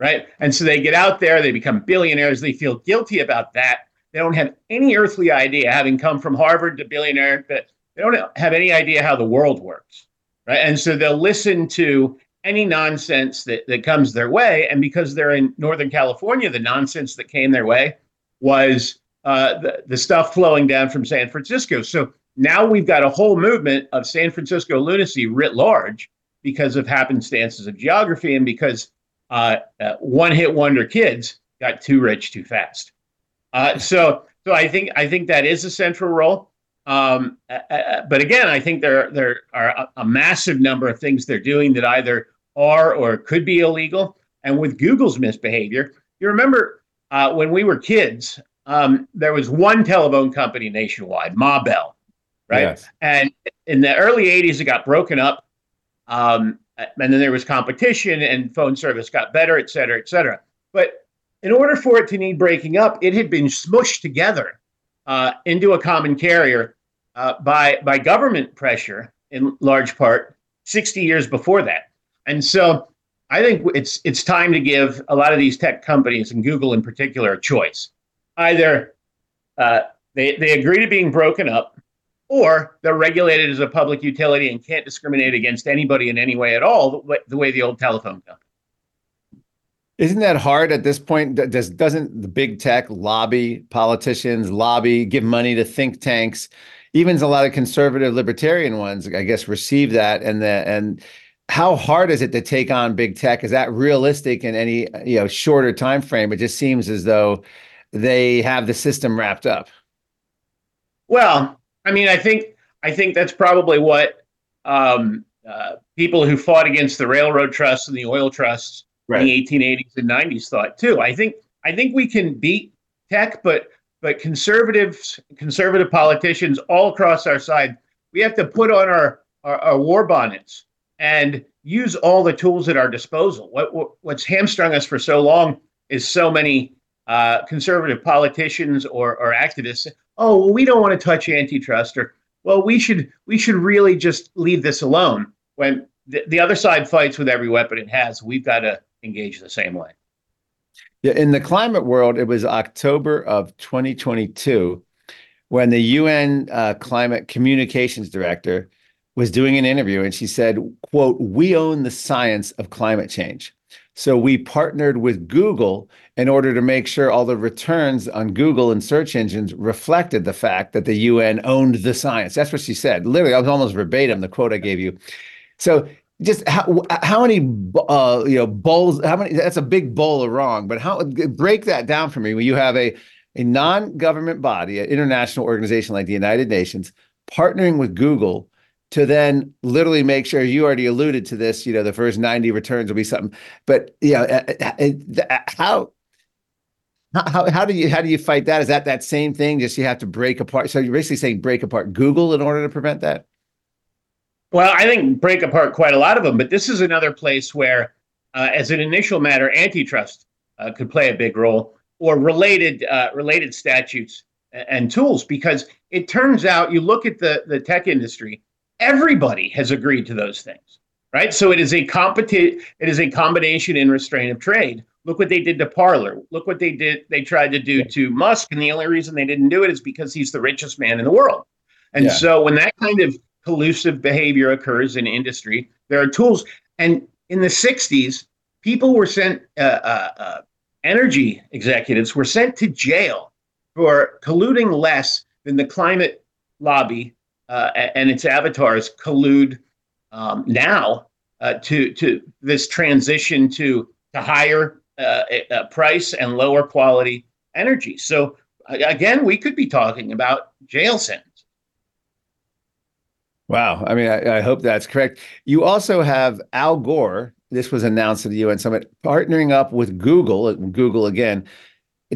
right? And so they get out there, they become billionaires, they feel guilty about that. They don't have any earthly idea, having come from Harvard to billionaire, but they don't have any idea how the world works, right? And so they'll listen to any nonsense that, that comes their way. And because they're in Northern California, the nonsense that came their way was uh, the, the stuff flowing down from San Francisco. So now we've got a whole movement of San Francisco lunacy writ large because of happenstances of geography and because uh, uh, one hit wonder kids got too rich too fast. Uh, so, so I think I think that is a central role. Um, uh, uh, but again, I think there there are a, a, massive number of things they're doing that either are or could be illegal. And with Google's misbehavior, you remember uh, when we were kids, um, there was one telephone company nationwide, Ma Bell, right? Yes. And in the early 80s, it got broken up. Um, and then there was competition and phone service got better, et cetera, et cetera. But in order for it to need breaking up, it had been smushed together uh, into a common carrier uh, by, by government pressure in large part 60 years before that. And so I think it's, it's time to give a lot of these tech companies and Google in particular a choice. Either uh, they, they agree to being broken up or they're regulated as a public utility and can't discriminate against anybody in any way at all, the way the, old telephone company. Isn't that hard at this point? Does doesn't the big tech lobby politicians lobby give money to think tanks? Even a lot of conservative libertarian ones, I guess, receive that. And the and how hard is it to take on big tech? Is that realistic in any you know shorter time frame? It just seems as though they have the system wrapped up. Well, I mean, I think I think that's probably what um, uh, people who fought against the railroad trusts and the oil trusts right. in the 1880s and 90s thought too. I think I think we can beat tech, but but conservatives, conservative politicians all across our side, we have to put on our, our, our war bonnets and use all the tools at our disposal. What, what what's hamstrung us for so long is so many uh, conservative politicians or, or activists oh well we don't want to touch antitrust or well we should we should really just leave this alone. When the, the other side fights with every weapon it has we've got to engage the same way. Yeah in the climate world it was october of 2022 when the un uh, climate communications director was doing an interview and she said quote we own the science of climate change so we partnered with Google in order to make sure all the returns on Google and search engines reflected the fact that the UN owned the science. That's what she said. Literally, I was almost verbatim the quote I gave you. So just how how many uh, you know bowls? How many? That's a big bowl of wrong. But how break that down for me? When you have a a non-government body, an international organization like the United Nations, partnering with Google to then literally make sure you already alluded to this, you know, the first 90 returns will be something. But you know, how how how do you how do you fight that? Is that that same thing? Just you have to break apart. So you're basically saying break apart Google in order to prevent that. Well, I think break apart quite a lot of them, but this is another place where, uh, as an initial matter, antitrust uh, could play a big role, or related uh, related statutes and tools, because it turns out you look at the the tech industry everybody has agreed to those things, right? So it is a competi- it is a combination in restraint of trade. Look what they did to Parler. Look what they did. They tried to do to Musk, and the only reason they didn't do it is because he's the richest man in the world. And yeah. so when that kind of collusive behavior occurs in industry, there are tools. And in the '60s, people were sent. Uh, uh, uh, energy executives were sent to jail for colluding less than the climate lobby uh, and its avatars collude um, now uh, to to this transition to to higher uh, price and lower quality energy. So again, we could be talking about jail sentence. Wow. I mean, I, I, hope that's correct. You also have Al Gore. This was announced at the UN summit, partnering up with Google, Google again,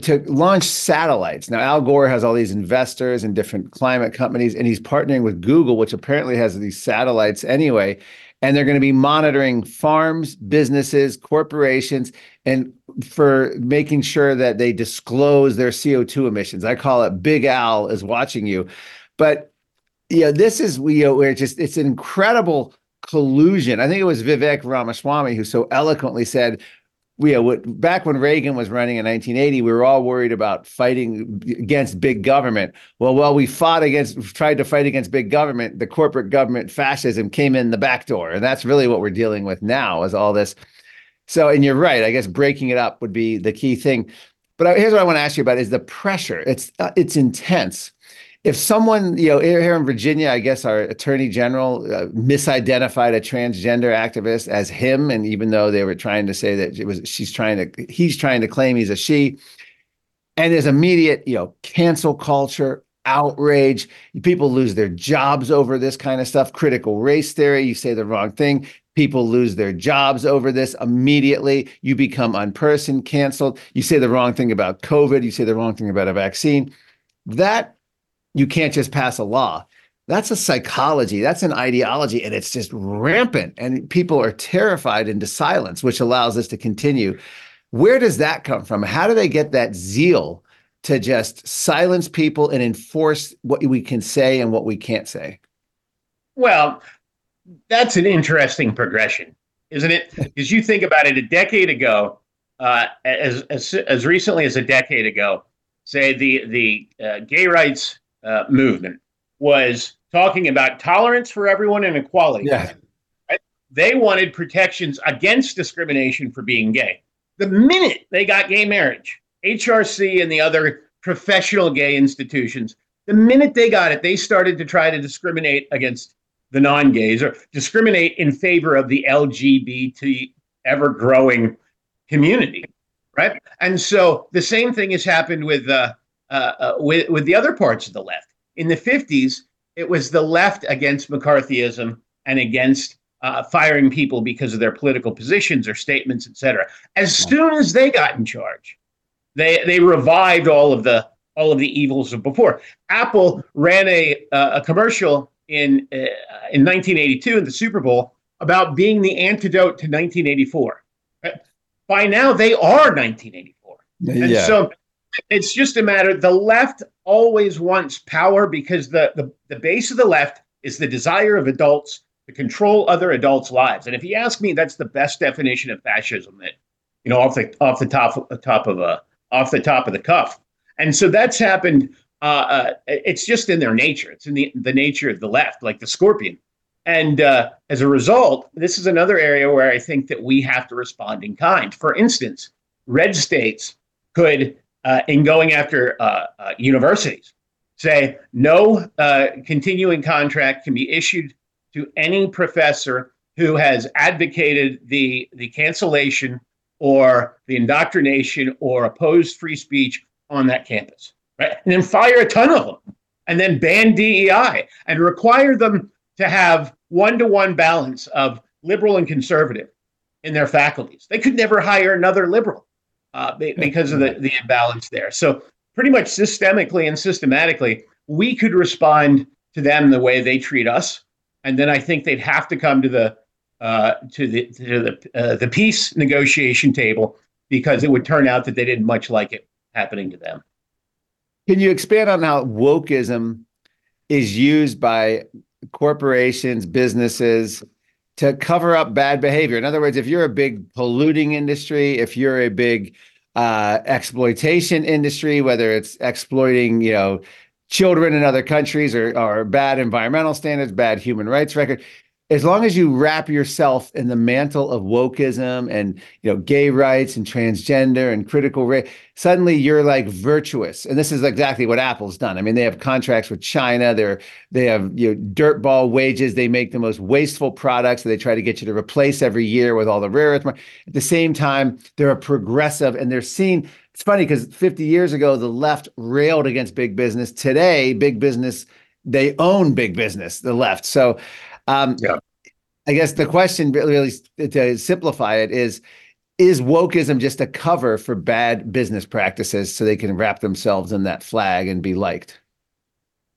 to launch satellites. Now, Al Gore has all these investors and different climate companies, and he's partnering with Google, which apparently has these satellites anyway. And they're going to be monitoring farms, businesses, corporations, and for making sure that they disclose their CO2 emissions. I call it Big Al is watching you. But know, this is you know, where just it's an incredible collusion. I think it was Vivek Ramaswamy who so eloquently said, you know, back when Reagan was running in 1980, we were all worried about fighting against big government. Well, while we fought against, tried to fight against big government, the corporate government fascism came in the back door, and that's really what we're dealing with now. Is all this. So, and you're right. I guess breaking it up would be the key thing. But here's what I want to ask you about: is the pressure? It's uh, it's intense if someone, you know, here in Virginia, I guess our attorney general uh, misidentified a transgender activist as him, and even though they were trying to say that it was, she's trying to, he's trying to claim he's a she, and there's immediate, you know, cancel culture, outrage. People lose their jobs over this kind of stuff. Critical race theory. You say the wrong thing, People lose their jobs over this immediately. You become unperson, canceled. You say the wrong thing about COVID. You say the wrong thing about a vaccine. That you can't just pass a law. That's a psychology. That's an ideology, and it's just rampant. And people are terrified into silence, which allows us to continue. Where does that come from? How do they get that zeal to just silence people and enforce what we can say and what we can't say? Well, that's an interesting progression, isn't it? Because you think about it, a decade ago, uh, as, as as recently as a decade ago, say the the uh, gay rights uh, movement was talking about tolerance for everyone and equality. Yeah. Right? They wanted protections against discrimination for being gay. The minute they got gay marriage, HRC and the other professional gay institutions, the minute they got it, they started to try to discriminate against the non-gays or discriminate in favor of the LGBT ever growing community, right? And so the same thing has happened with uh, uh, uh, with with the other parts of the left. In the 50s, it was the left against McCarthyism and against uh, firing people because of their political positions or statements, etc. As soon as they got in charge, they they revived all of the all of the evils of before. Apple ran a uh, a commercial in uh, in 1982 in the Super Bowl about being the antidote to 1984. By now, they are 1984, and Yeah. so it's just a matter. The left always wants power because the, the the base of the left is the desire of adults to control other adults' lives. And if you ask me, that's the best definition of fascism. That you know, off the off the top top of a off the top of the cuff. And so that's happened. Uh, uh, it's just in their nature. It's in the, the nature of the left, like the scorpion. And uh, as a result, this is another area where I think that we have to respond in kind. For instance, red states could, uh, in going after uh, uh, universities, say no uh, continuing contract can be issued to any professor who has advocated the the cancellation or the indoctrination or opposed free speech on that campus, right? And then fire a ton of them, and then ban DEI and require them to have one to one balance of liberal and conservative in their faculties. They could never hire another liberal uh, because of the, the imbalance there. So, pretty much systemically and systematically, we could respond to them the way they treat us. And then I think they'd have to come to the uh, to the to the uh, the peace negotiation table because it would turn out that they didn't much like it happening to them. Can you expand on how wokeism is used by corporations, businesses to cover up bad behavior? In other words, if you're a big polluting industry, if you're a big uh, exploitation industry, whether it's exploiting, you know, children in other countries or, or bad environmental standards, bad human rights record, as long as you wrap yourself in the mantle of wokeism and you know gay rights and transgender and critical race suddenly you're like virtuous. And this is exactly what apple's done. I mean they have contracts with china. They're they have you know dirtball wages. They make the most wasteful products that they try to get you to replace every year with all the rare earth at the same time they're a progressive and they're seen it's funny because 50 years ago the left railed against big business. Today big business they own big business the left. So um, I guess the question really to simplify it is is wokeism just a cover for bad business practices so they can wrap themselves in that flag and be liked?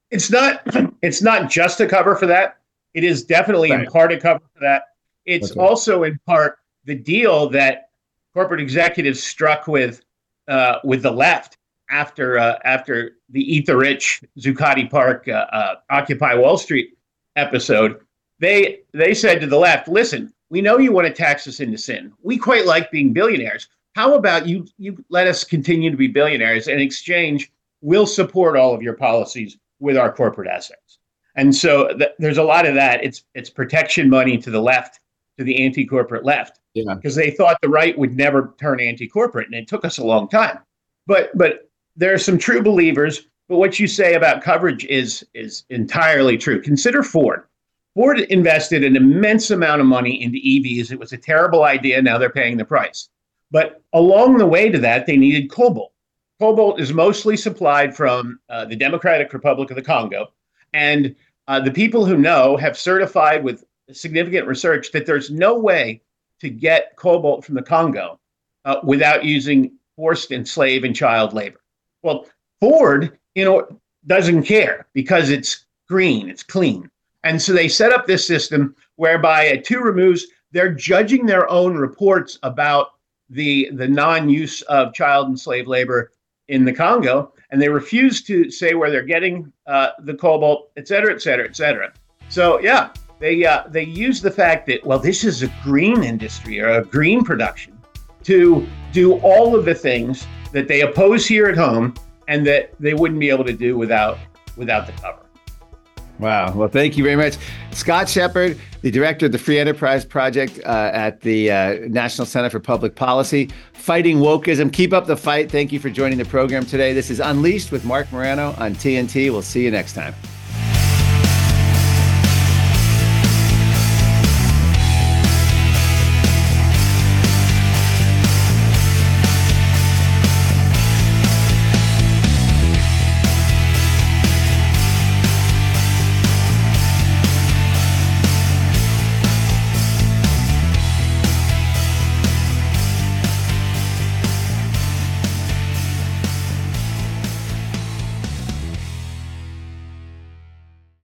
It's not it's not just a cover for that. It is definitely in part a cover for that. It's Okay. also in part the deal that corporate executives struck with uh, with the left after uh, after the Eat the Rich Zuccotti Park uh, uh, Occupy Wall Street episode. They they said to the left, "Listen, we know you want to tax us into sin. We quite like being billionaires. How about you you let us continue to be billionaires in exchange? We'll support all of your policies with our corporate assets." And so th- there's a lot of that. It's it's protection money to the left, to the anti-corporate left Yeah. because they thought the right would never turn anti-corporate, and it took us a long time. But but there are some true believers. But what you say about coverage is is entirely true. Consider Ford. Ford invested an immense amount of money into EVs. It was a terrible idea. Now they're paying the price. But along the way to that, they needed cobalt. Cobalt is mostly supplied from uh, the Democratic Republic of the Congo, and uh, the people who know have certified with significant research that there's no way to get cobalt from the Congo uh, without using forced and slave and child labor. Well, Ford, you know, doesn't care because it's green, it's clean. And so they set up this system whereby at two removes, they're judging their own reports about the, the non use of child and slave labor in the Congo, and they refuse to say where they're getting uh, the cobalt, et cetera, et cetera, et cetera. So, yeah, they, uh, they use the fact that, well, this is a green industry or a green production to do all of the things that they oppose here at home and that they wouldn't be able to do without without the cover. Wow. Well, thank you very much. Scott Shepard, the director of the Free Enterprise Project uh, at the uh, National Center for Public Policy, fighting wokeism. Keep up the fight. Thank you for joining the program today. This is Unleashed with Marc Morano on TNT. We'll see you next time.